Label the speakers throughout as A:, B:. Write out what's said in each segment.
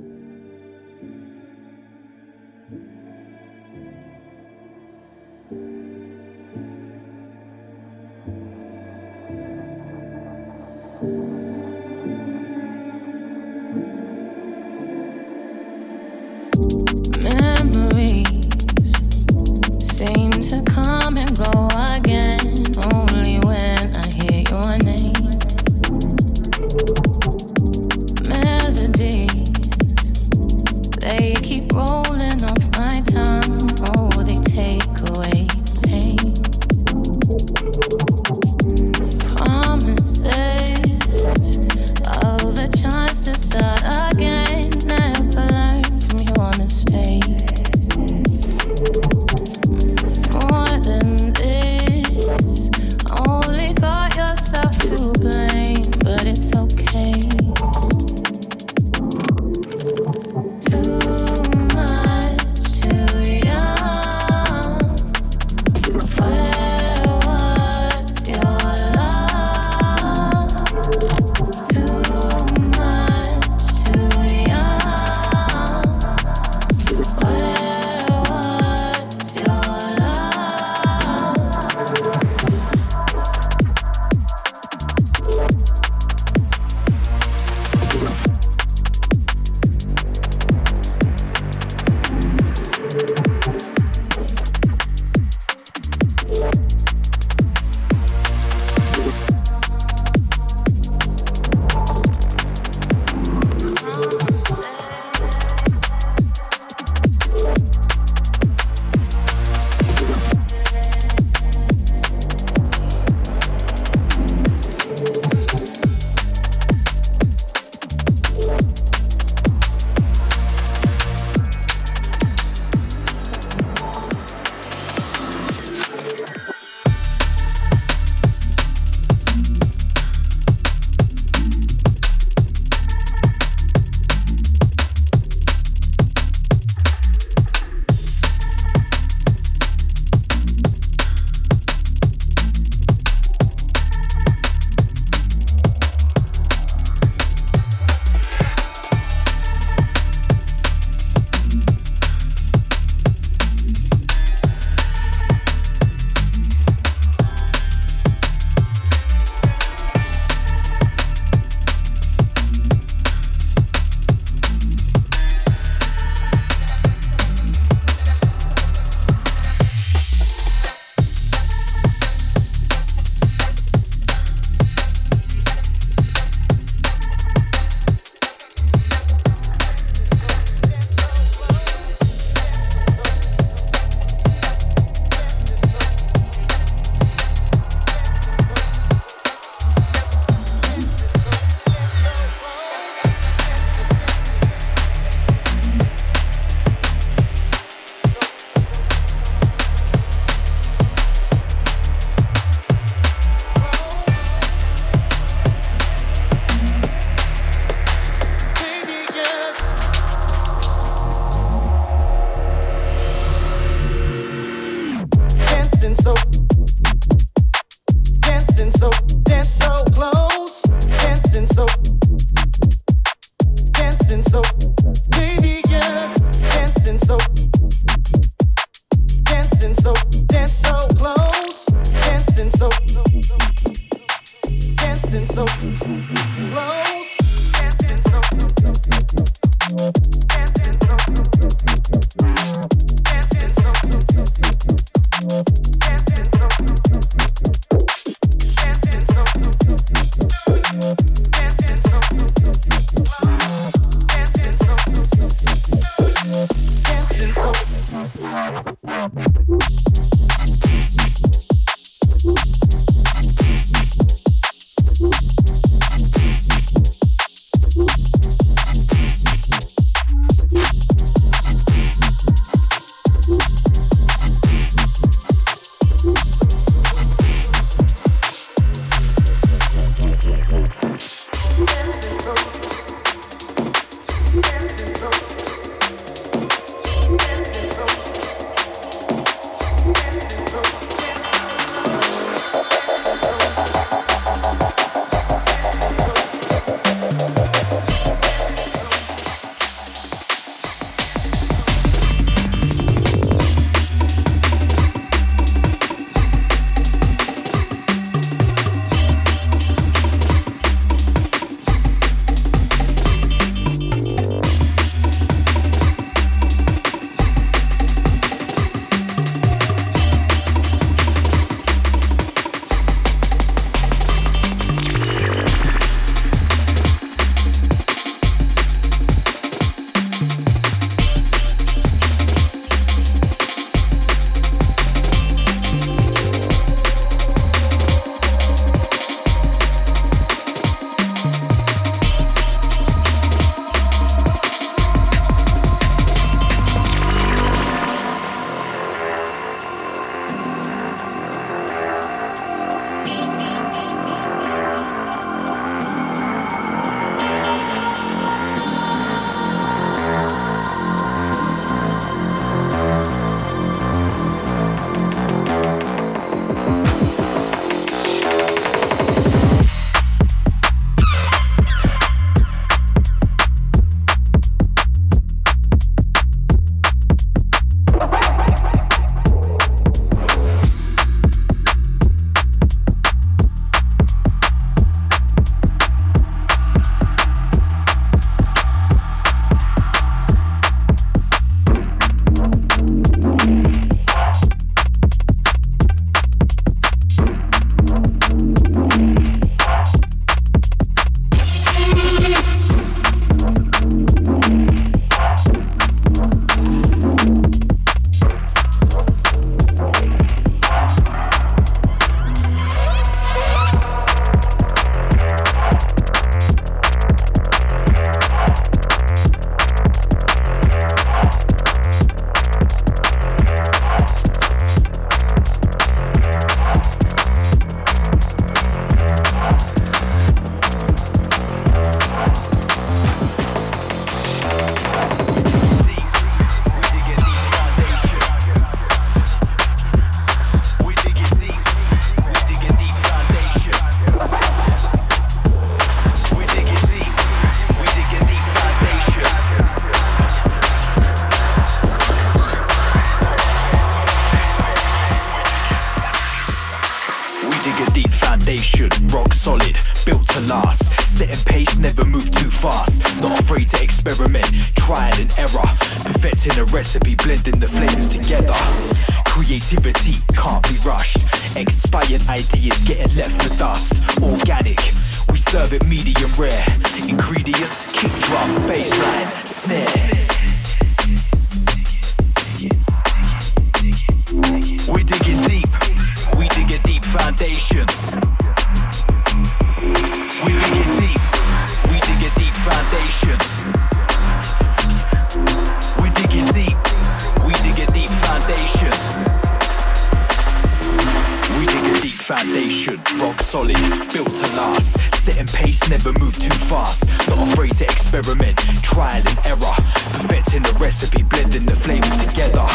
A: stay
B: and pace, never move too fast. Not afraid to experiment, trial and error. Perfecting the recipe, blending the flavors together.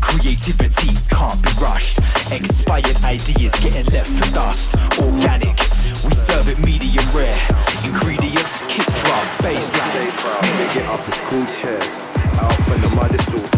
B: Creativity can't be rushed. Expired ideas getting left for dust. Organic, we serve it medium rare. Ingredients, kick drum, bassline.
C: They get up, it's cool chairs. Out from the mud, it's all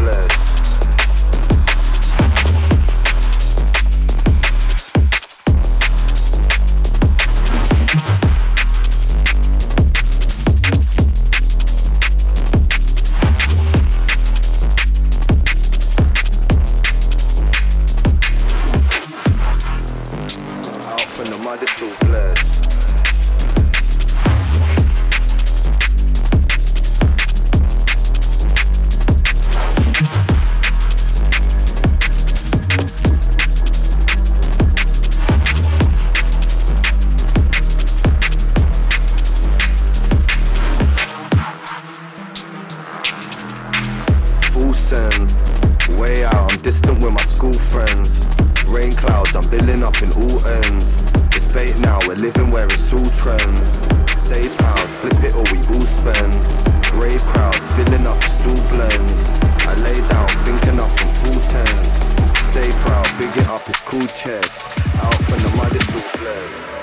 C: big it up, it's cool chairs. Out from the mud, it's all flares.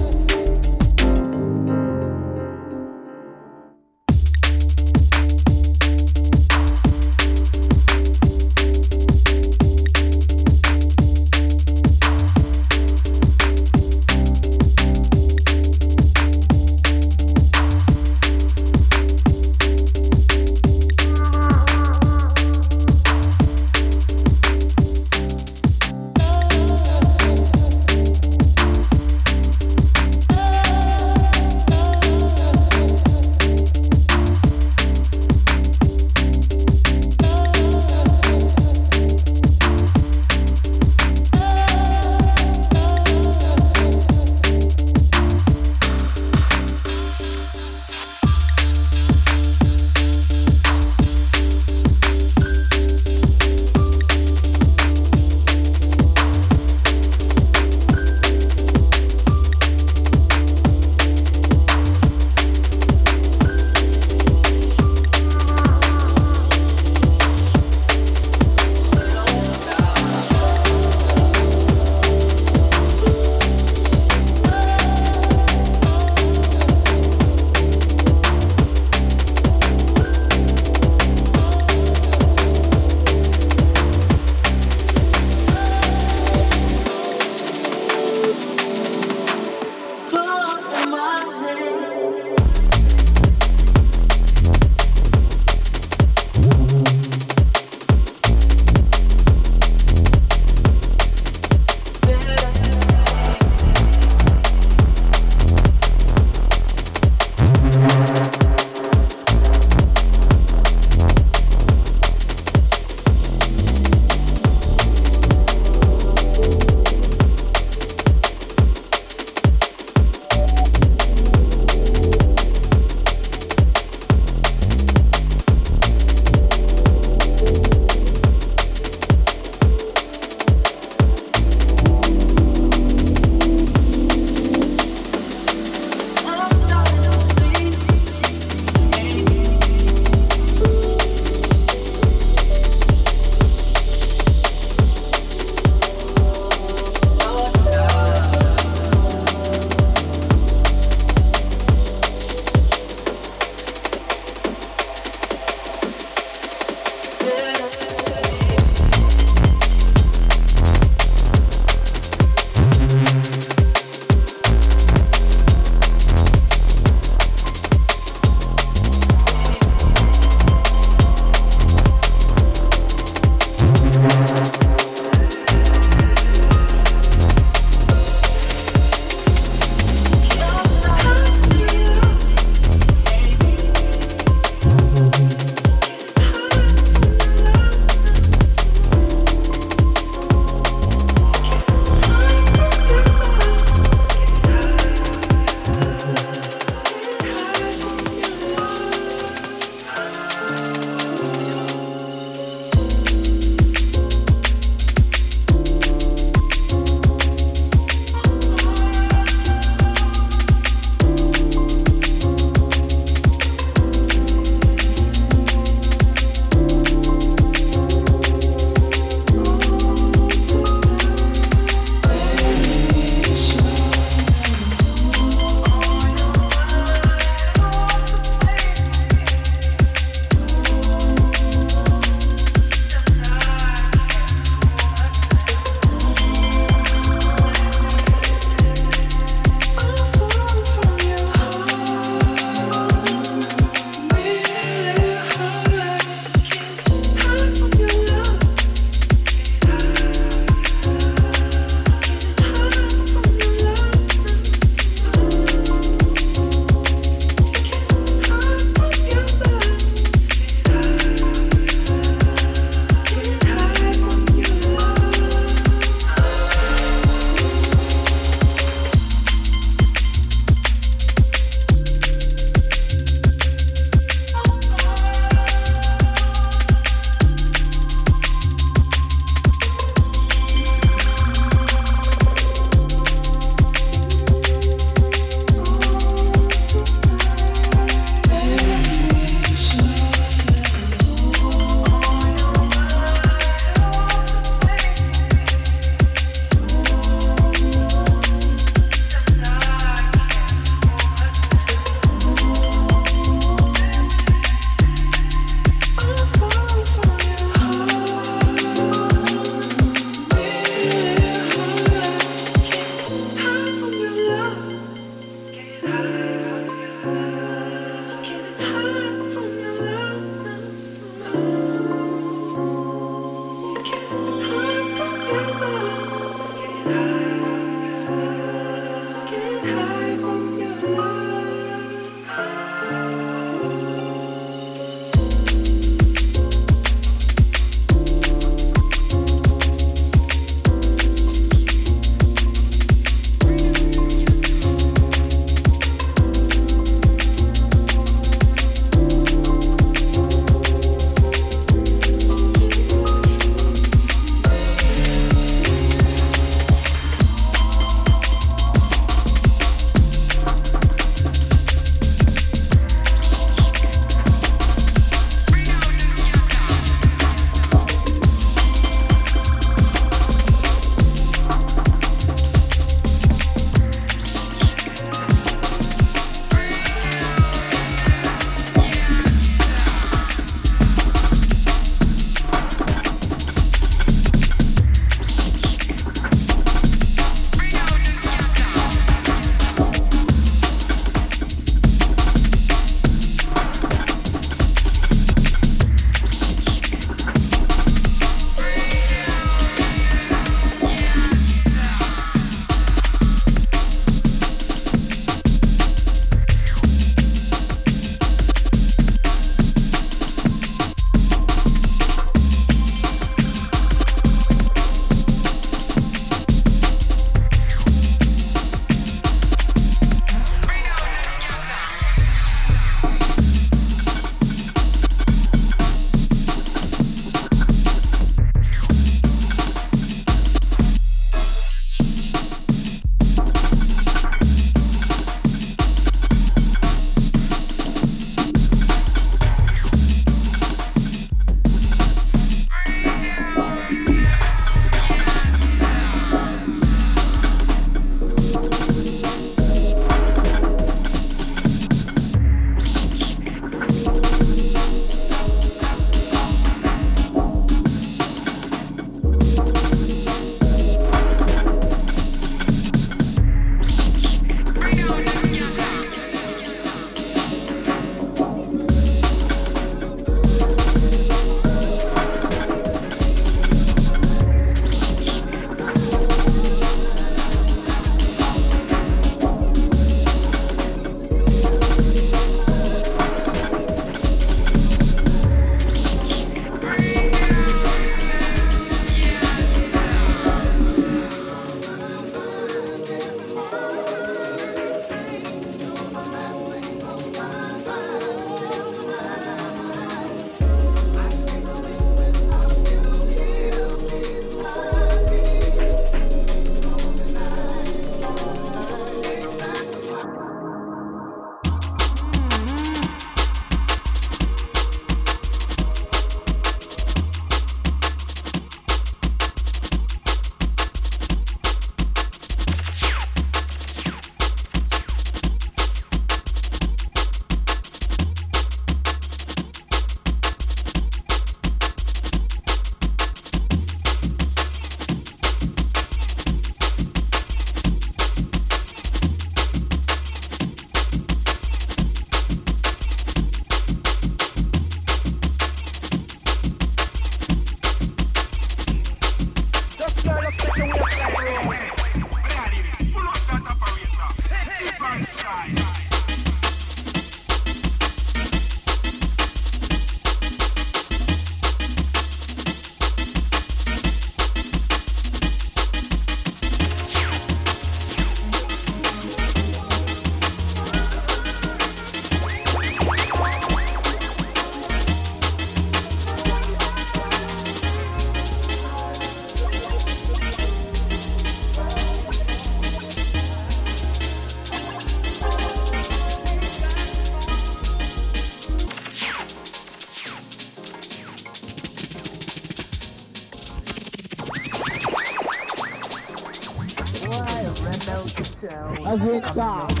D: As it starts.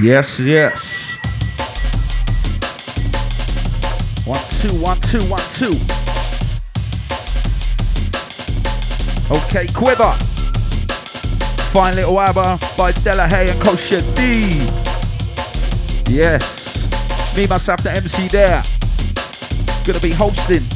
E: Yes, yes. One, two, one, two, one, two. Okay, QUIVR. Fine Little ABBA by de la Haye and Kosha D. Yes. Me, myself, the MC there. Gonna be hosting.